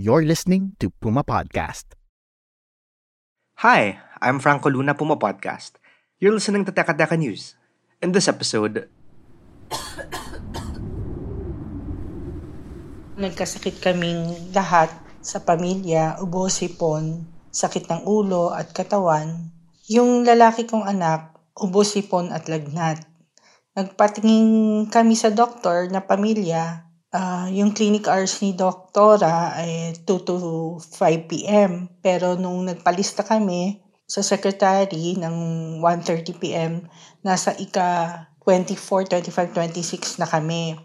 You're listening to Puma Podcast. Hi, I'm Franco Luna, Puma Podcast. You're listening to Teka Teka News. In this episode, Nagkasakit kaming lahat sa pamilya, ubo, sipon, sakit ng ulo at katawan. Yung lalaki kong anak, ubo, sipon at lagnat. Nagpatingin kami sa doktor na pamilya. Ah, yung clinic hours ni doktora ay 2 to 5 p.m. Pero nung nagpalista kami sa secretary ng 1.30 p.m., nasa ika 24, 25, 26 na kami.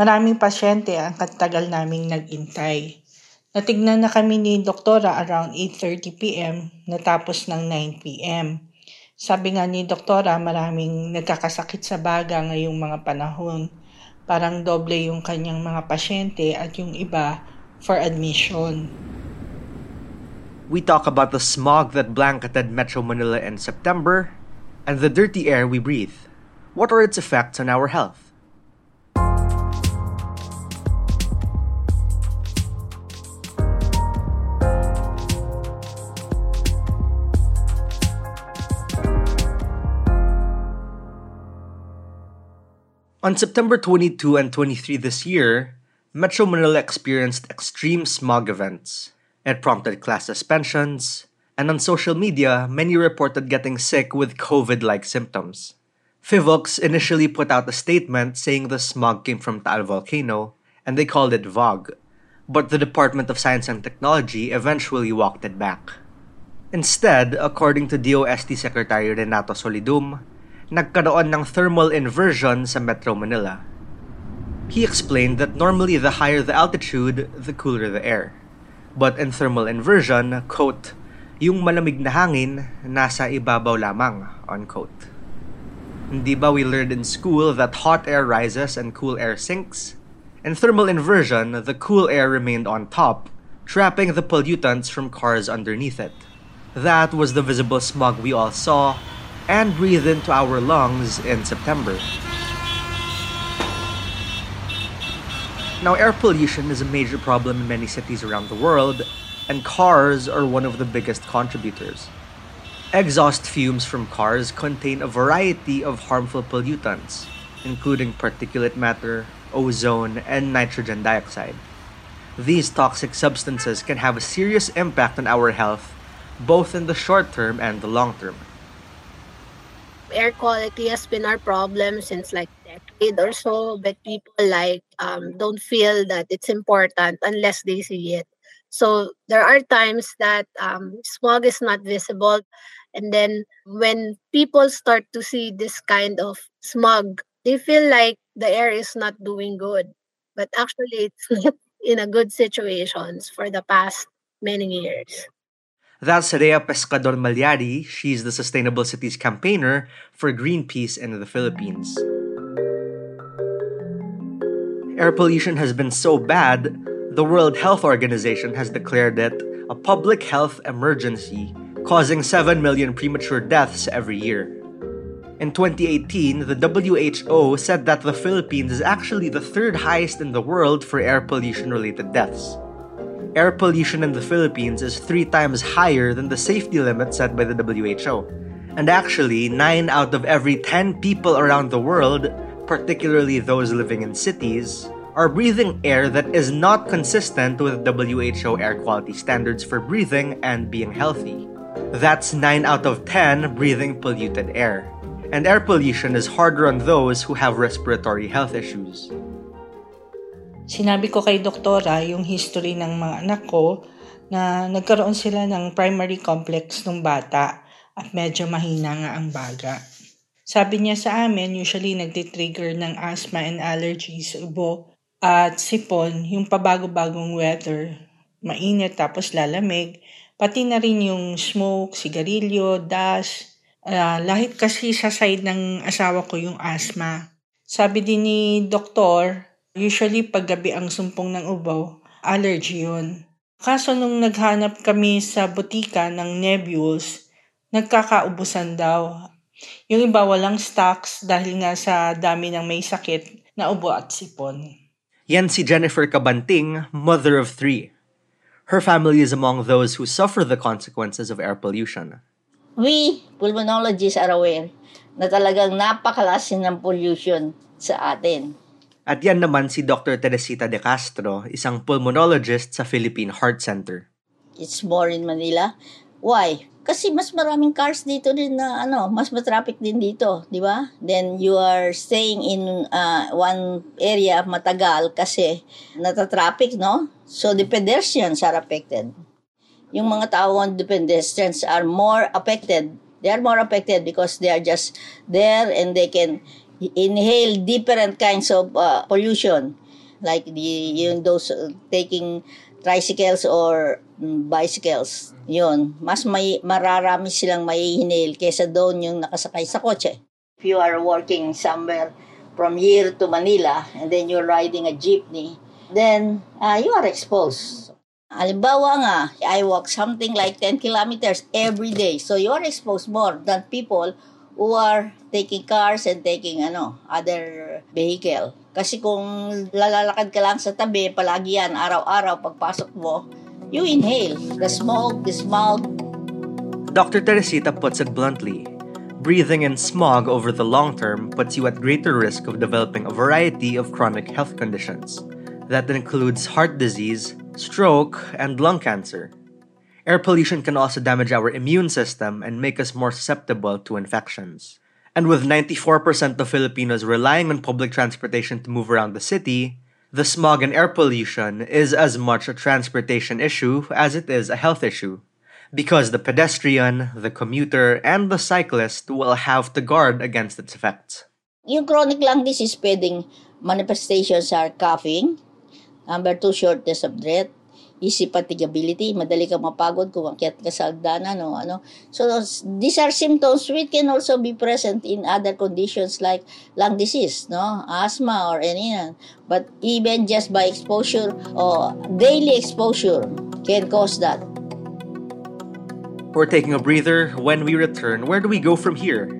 Maraming pasyente ang katagal naming nag-intay. Natignan na kami ni doktora around 8.30 p.m. natapos ng 9 p.m. Sabi nga ni doktora maraming nagkakasakit sa baga ngayong mga panahon. Parang doble yung kanyang mga pasyente at yung iba for admission. we talk about the smog that blanketed Metro Manila in September and the dirty air we breathe. What are its effects on our health? On September 22 and 23 this year, Metro Manila experienced extreme smog events. It prompted class suspensions, and on social media, many reported getting sick with COVID like symptoms. PHIVOLCS initially put out a statement saying the smog came from Taal volcano, and they called it VOG, but the Department of Science and Technology eventually walked it back. Instead, according to DOST Secretary Renato Solidum, nagkaroon ng thermal inversion sa Metro Manila. He explained that normally the higher the altitude, the cooler the air. But in thermal inversion, quote, yung malamig na hangin nasa ibabaw lamang, unquote. Hindi ba we learned in school that hot air rises and cool air sinks? In thermal inversion, the cool air remained on top, trapping the pollutants from cars underneath it. That was the visible smog we all saw and breathe into our lungs in September. Now, air pollution is a major problem in many cities around the world, and cars are one of the biggest contributors. Exhaust fumes from cars contain a variety of harmful pollutants, including particulate matter, ozone, and nitrogen dioxide. These toxic substances can have a serious impact on our health, both in the short term and the long term. Air quality has been our problem since like decade or so but people like um, don't feel that it's important unless they see it. So there are times that um, smog is not visible and then when people start to see this kind of smog they feel like the air is not doing good. But actually it's in a good situations for the past many years That's Rhea Pescador Malyari. She's the Sustainable Cities campaigner for Greenpeace in the Philippines. Air pollution has been so bad, the World Health Organization has declared it a public health emergency, causing 7 million premature deaths every year. In 2018, the WHO said that the Philippines is actually the third highest in the world for air pollution related deaths air pollution in the Philippines is three times higher than the safety limit set by the WHO. And actually, 9 out of every 10 people around the world, particularly those living in cities, are breathing air that is not consistent with WHO air quality standards for breathing and being healthy. That's 9 out of 10 breathing polluted air. And air pollution is harder on those who have respiratory health issues. Sinabi ko kay doktora yung history ng mga anak ko na nagkaroon sila ng primary complex nung bata at medyo mahina nga ang baga. Sabi niya sa amin, usually nagtitrigger ng asthma and allergies, ubo at sipon, yung pabago-bagong weather, mainit tapos lalamig, pati na rin yung smoke, sigarilyo, dust, uh, lahit kasi sa side ng asawa ko yung asthma. Sabi din ni doktor, usually paggabi ang sumpong ng ubaw, allergy yun. Kaso nung naghanap kami sa butika ng Nebules, nagkakaubusan daw. Yung iba walang stocks dahil nga sa dami ng may sakit na ubo at sipon. Yan si Jennifer Cabanting, mother of three. Her family is among those who suffer the consequences of air pollution. We, pulmonologists, are aware na talagang napakalasin ng pollution sa atin. At yan naman si Dr. Teresita De Castro, isang pulmonologist sa Philippine Heart Center. It's more in Manila. Why? Kasi mas maraming cars dito din na ano, mas matraffic din dito, di ba? Then you are staying in uh, one area matagal kasi natatraffic, no? So the pedestrians are affected. Yung mga tao on the pedestrians are more affected. They are more affected because they are just there and they can inhale different kinds of uh, pollution. Like the yung those uh, taking tricycles or um, bicycles. Yun. Mas may mararami silang may inhale kaysa doon yung nakasakay sa kotse. If you are working somewhere from here to Manila and then you're riding a jeepney then uh, you are exposed. Halimbawa nga, I walk something like 10 kilometers every day. So you are exposed more than people who are taking cars and taking ano, other vehicle. Kasi kung lalalakad ka lang sa tabi, palagi yan, araw-araw, pagpasok mo, you inhale the smoke, the smog. Dr. Teresita puts it bluntly. Breathing in smog over the long term puts you at greater risk of developing a variety of chronic health conditions. That includes heart disease, stroke, and lung cancer. Air pollution can also damage our immune system and make us more susceptible to infections. And with 94% of Filipinos relying on public transportation to move around the city, the smog and air pollution is as much a transportation issue as it is a health issue. Because the pedestrian, the commuter, and the cyclist will have to guard against its effects. Yung chronic lung disease pwedeng manifestations are coughing, number two, shortness of breath, easy fatigability, madali kang mapagod kung akyat ka sa agdanan o ano. So these are symptoms which can also be present in other conditions like lung disease, no, asthma or any. But even just by exposure or daily exposure can cause that. We're taking a breather. When we return, where do we go from here?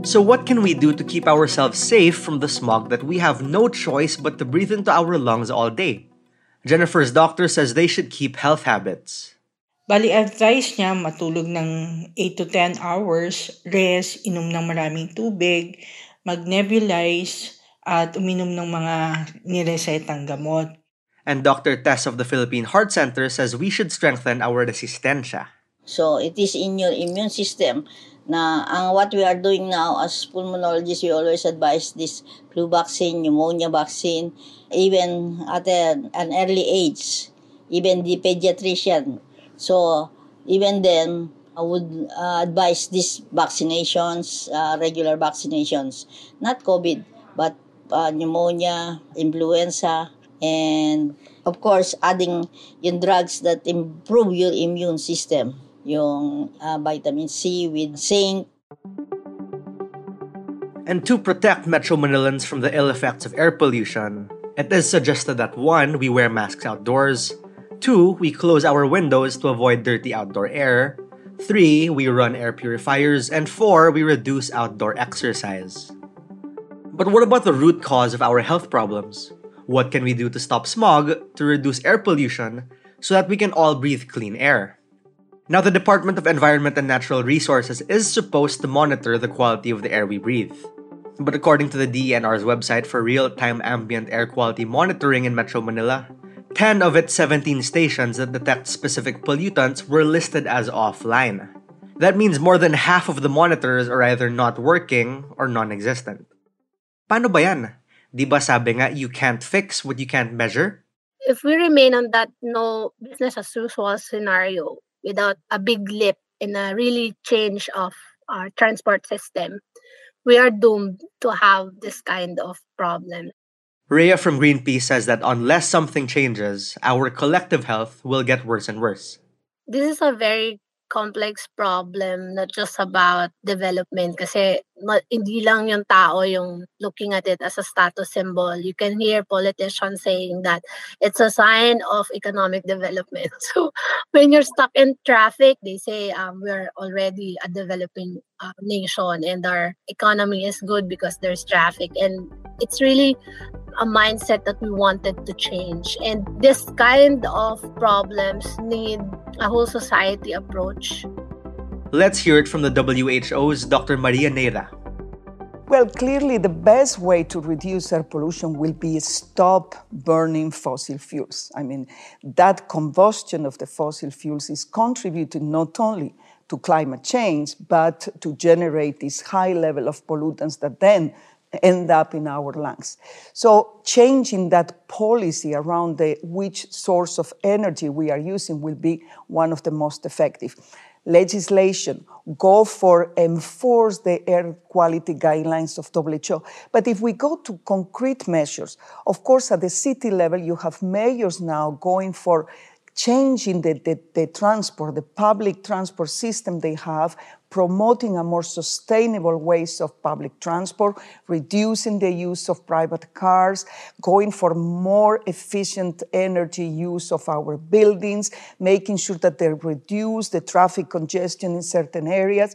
So, what can we do to keep ourselves safe from the smog that we have no choice but to breathe into our lungs all day? Jennifer's doctor says they should keep health habits. Bali advice niya matulog ng 8 to 10 hours, rest, inom ng maraming tubig, mag-nebulize, at uminom ng mga niresetang gamot. And Dr. Tess of the Philippine Heart Center says we should strengthen our resistensya. So it is in your immune system na ang what we are doing now as pulmonologists, we always advise this flu vaccine, pneumonia vaccine, even at a, an early age, even the pediatrician. So even then, I would uh, advise these vaccinations, uh, regular vaccinations, not COVID, but uh, pneumonia, influenza, and of course, adding yung drugs that improve your immune system, yung uh, vitamin C with zinc. And to protect Metro Manilans from the ill effects of air pollution, it is suggested that 1. We wear masks outdoors, 2. We close our windows to avoid dirty outdoor air, 3. We run air purifiers, and 4. We reduce outdoor exercise. But what about the root cause of our health problems? What can we do to stop smog, to reduce air pollution, so that we can all breathe clean air? Now, the Department of Environment and Natural Resources is supposed to monitor the quality of the air we breathe. But according to the DENR's website for real time ambient air quality monitoring in Metro Manila, 10 of its 17 stations that detect specific pollutants were listed as offline. That means more than half of the monitors are either not working or non existent. Paano ba yan? Di ba sabi nga, you can't fix what you can't measure? If we remain on that no business as usual scenario without a big leap in a really change of our transport system, we are doomed to have this kind of problem. Rhea from Greenpeace says that unless something changes, our collective health will get worse and worse. This is a very complex problem, not just about development. Kasi ma- hindi lang yung tao yung looking at it as a status symbol. You can hear politicians saying that it's a sign of economic development. So when you're stuck in traffic, they say um, we're already a developing uh, nation and our economy is good because there's traffic. And it's really a mindset that we wanted to change. And this kind of problems need a whole society approach. Let's hear it from the WHO's Dr. Maria Neira. Well, clearly, the best way to reduce air pollution will be stop burning fossil fuels. I mean, that combustion of the fossil fuels is contributing not only to climate change, but to generate this high level of pollutants that then end up in our lungs. So changing that policy around the, which source of energy we are using will be one of the most effective. Legislation, go for enforce the air quality guidelines of WHO. But if we go to concrete measures, of course, at the city level, you have mayors now going for changing the, the, the, transport, the public transport system they have, promoting a more sustainable ways of public transport, reducing the use of private cars, going for more efficient energy use of our buildings, making sure that they reduce the traffic congestion in certain areas.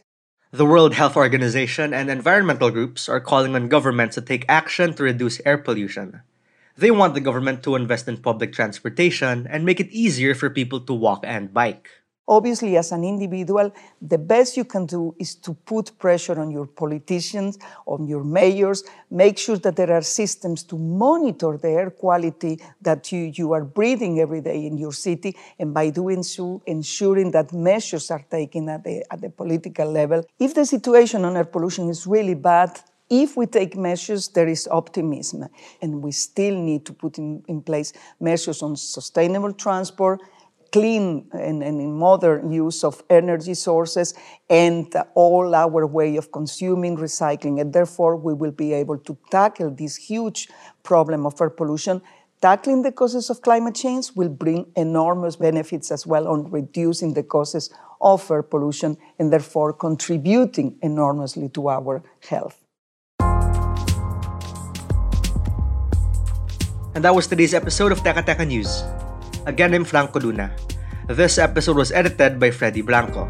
The World Health Organization and environmental groups are calling on governments to take action to reduce air pollution. They want the government to invest in public transportation and make it easier for people to walk and bike. Obviously, as an individual, the best you can do is to put pressure on your politicians, on your mayors, make sure that there are systems to monitor the air quality that you, you are breathing every day in your city, and by doing so, ensuring that measures are taken at the, at the political level. If the situation on air pollution is really bad, if we take measures, there is optimism, and we still need to put in, in place measures on sustainable transport, clean and, and modern use of energy sources and all our way of consuming, recycling. And therefore, we will be able to tackle this huge problem of air pollution. Tackling the causes of climate change will bring enormous benefits as well on reducing the causes of air pollution and therefore contributing enormously to our health. And that was today's episode of Teka News. Again, I'm Franco Luna. This episode was edited by Freddy Blanco.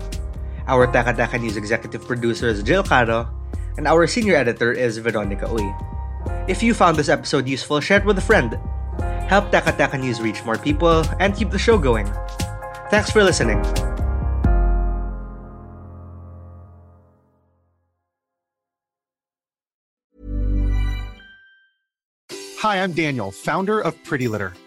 Our Teka News executive producer is Jill Caro, and our senior editor is Veronica Uy. If you found this episode useful, share it with a friend. Help Teka News reach more people and keep the show going. Thanks for listening. Hi, I'm Daniel, founder of Pretty Litter.